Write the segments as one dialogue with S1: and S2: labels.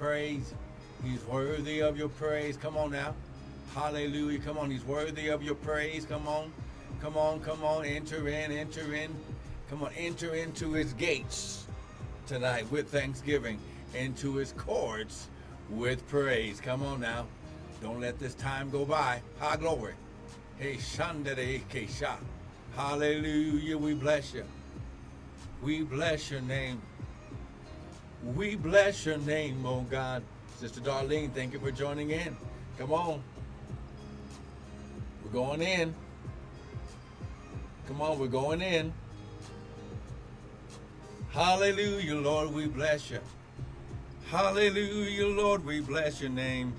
S1: praise. He's worthy of your praise. Come on now. Hallelujah. Come on. He's worthy of your praise. Come on. Come on. Come on. Enter in. Enter in. Come on. Enter into his gates tonight with thanksgiving, into his courts with praise. Come on now. Don't let this time go by. High glory. Hey, Shandere. Hallelujah. We bless you. We bless your name. We bless your name, oh God. Sister Darlene, thank you for joining in. Come on. We're going in. Come on, we're going in. Hallelujah, Lord, we bless you. Hallelujah, Lord, we bless your name.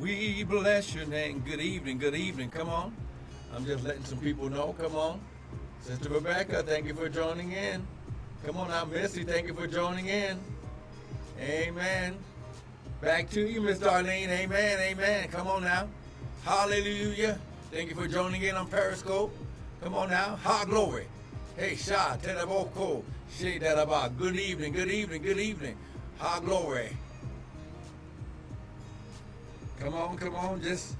S1: We bless your name. Good evening, good evening. Come on. I'm just letting some people know. Come on. Sister Rebecca, thank you for joining in. Come on now, Missy, thank you for joining in. Amen. Back to you, Miss Darlene. Amen, amen. Come on now. Hallelujah. Thank you for joining in on Periscope. Come on now. Ha glory. Hey, Shah, Teraboko, She Daraba. Good evening, good evening, good evening. Ha glory. Come on, come on, just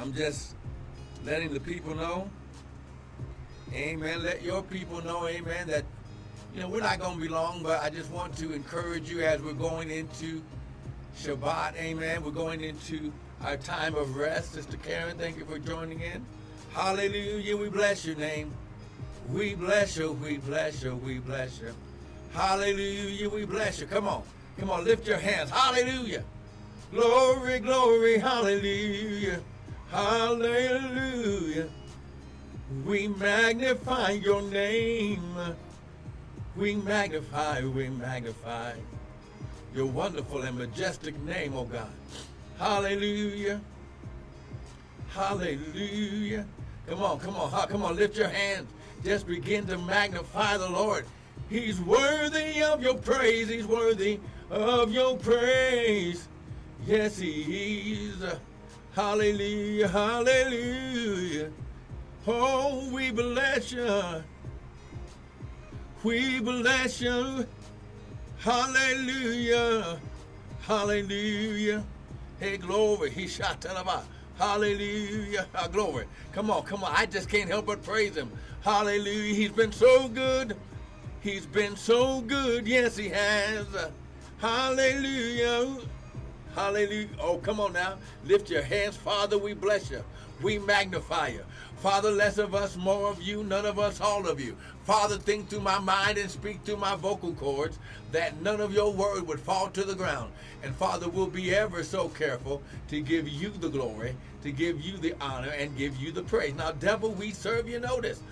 S1: I'm just letting the people know. Amen. Let your people know, amen, that you know we're not gonna be long, but I just want to encourage you as we're going into Shabbat, amen. We're going into our time of rest. Sister Karen, thank you for joining in. Hallelujah. We bless your name. We bless you. We bless you. We bless you. Hallelujah. We bless you. Come on. Come on. Lift your hands. Hallelujah. Glory, glory. Hallelujah. Hallelujah. We magnify your name. We magnify, we magnify your wonderful and majestic name, oh God. Hallelujah. Hallelujah. Come on, come on, come on, lift your hands. Just begin to magnify the Lord. He's worthy of your praise. He's worthy of your praise. Yes, he is. Hallelujah, hallelujah. Oh, we bless you. We bless you. Hallelujah. Hallelujah. Hey, glory. He shot about. Hallelujah. Oh, glory. Come on, come on. I just can't help but praise him. Hallelujah. He's been so good. He's been so good. Yes, he has. Hallelujah. Hallelujah. Oh, come on now. Lift your hands. Father, we bless you. We magnify you. Father, less of us, more of you, none of us, all of you. Father, think through my mind and speak through my vocal cords that none of your word would fall to the ground. And Father, we'll be ever so careful to give you the glory, to give you the honor, and give you the praise. Now, devil, we serve you notice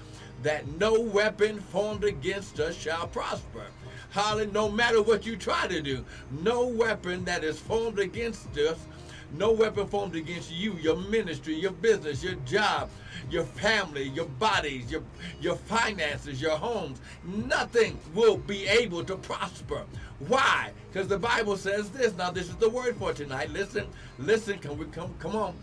S1: that no weapon formed against us shall prosper. Hallelujah. No matter what you try to do, no weapon that is formed against us no weapon formed against you, your ministry, your business, your job, your family, your bodies, your, your finances, your homes. Nothing will be able to prosper. Why? Because the Bible says this. Now, this is the word for tonight. Listen, listen. Can we come? Come on.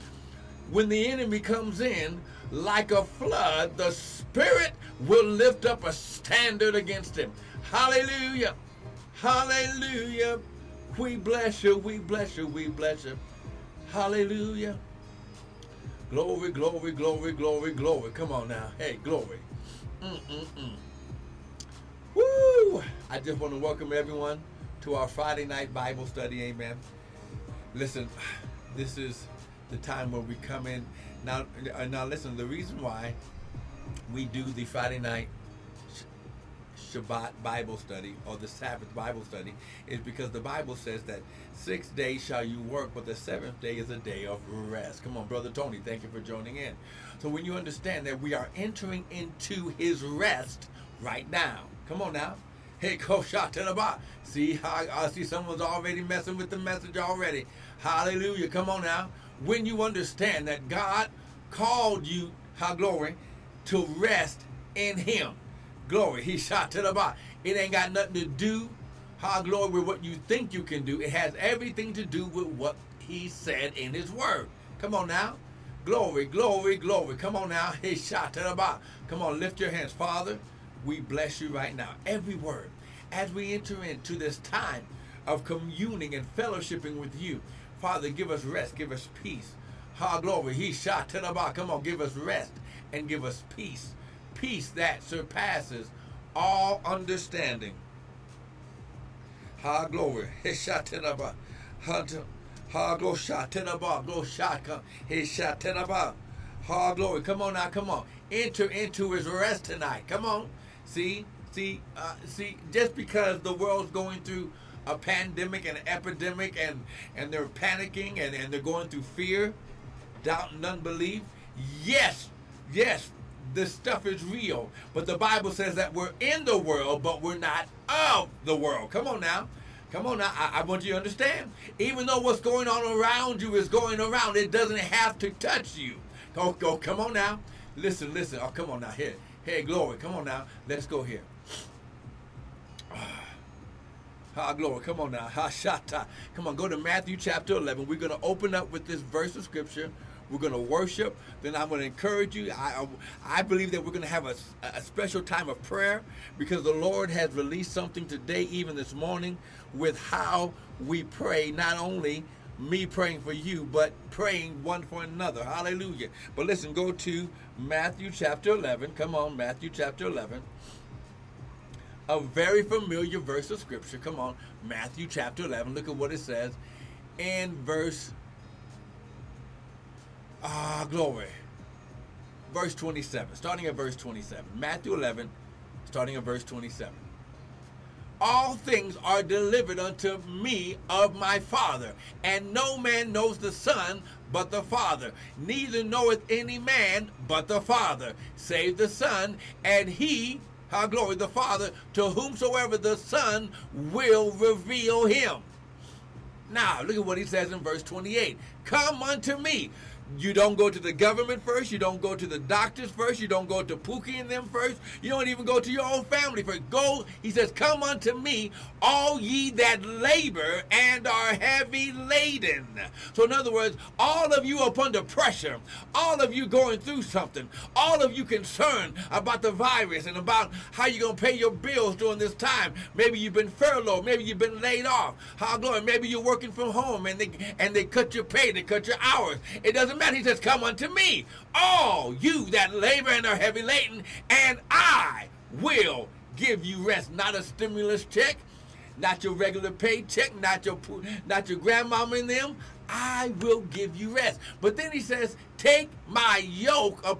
S1: When the enemy comes in like a flood, the Spirit will lift up a standard against him. Hallelujah. Hallelujah. We bless you. We bless you. We bless you. Hallelujah. Glory, glory, glory, glory, glory. Come on now. Hey, glory. Mm-mm-mm. Woo! I just want to welcome everyone to our Friday night Bible study. Amen. Listen, this is the time where we come in. Now, uh, now listen, the reason why we do the Friday night Shabbat Bible study or the Sabbath Bible study is because the Bible says that six days shall you work, but the seventh day is a day of rest. Come on, Brother Tony, thank you for joining in. So when you understand that we are entering into his rest right now, come on now. Hey, Koshat Telaba. See how I see someone's already messing with the message already. Hallelujah. Come on now. When you understand that God called you, how glory, to rest in him. Glory. He shot to the bottom. It ain't got nothing to do, how glory, with what you think you can do. It has everything to do with what he said in his word. Come on now. Glory, glory, glory. Come on now. He shot to the bottom. Come on, lift your hands. Father, we bless you right now. Every word. As we enter into this time of communing and fellowshipping with you, Father, give us rest, give us peace. Ha glory. He shot to the bar. Come on, give us rest and give us peace. Peace that surpasses all understanding. Ha glory. He shot to. Ha go. Go the. Ha glory. Come on now, come on. Enter into his rest tonight. Come on. See, see, uh, see, just because the world's going through a pandemic and an epidemic and, and they're panicking and, and they're going through fear, doubt and unbelief, yes, yes, this stuff is real. But the Bible says that we're in the world, but we're not of the world. Come on now. Come on now. I, I want you to understand. Even though what's going on around you is going around, it doesn't have to touch you. Go, go, come on now. Listen, listen. Oh, come on now. Here. Hey, glory. Come on now. Let's go here. Ah, glory. Come on now. Ha, shata. Come on, go to Matthew chapter 11. We're going to open up with this verse of scripture. We're going to worship. Then I'm going to encourage you. I, I believe that we're going to have a, a special time of prayer because the Lord has released something today, even this morning, with how we pray, not only me praying for you, but praying one for another. Hallelujah. But listen, go to Matthew chapter 11. Come on, Matthew chapter 11. A very familiar verse of scripture. Come on, Matthew chapter 11. Look at what it says in verse. Ah, glory. Verse 27. Starting at verse 27. Matthew 11, starting at verse 27 all things are delivered unto me of my Father. And no man knows the Son but the Father. Neither knoweth any man but the Father, save the Son, and he, how glory, the Father, to whomsoever the Son will reveal him. Now, look at what he says in verse 28 Come unto me. You don't go to the government first. You don't go to the doctors first. You don't go to Pookie and them first. You don't even go to your own family first. Go, he says, Come unto me, all ye that labor and are heavy laden. So, in other words, all of you up under pressure, all of you going through something, all of you concerned about the virus and about how you're going to pay your bills during this time. Maybe you've been furloughed. Maybe you've been laid off. How glory. Maybe you're working from home and they, and they cut your pay, they cut your hours. It doesn't He says, Come unto me, all you that labor and are heavy laden, and I will give you rest. Not a stimulus check, not your regular paycheck, not your not your grandmama and them. I will give you rest. But then he says, Take my yoke upon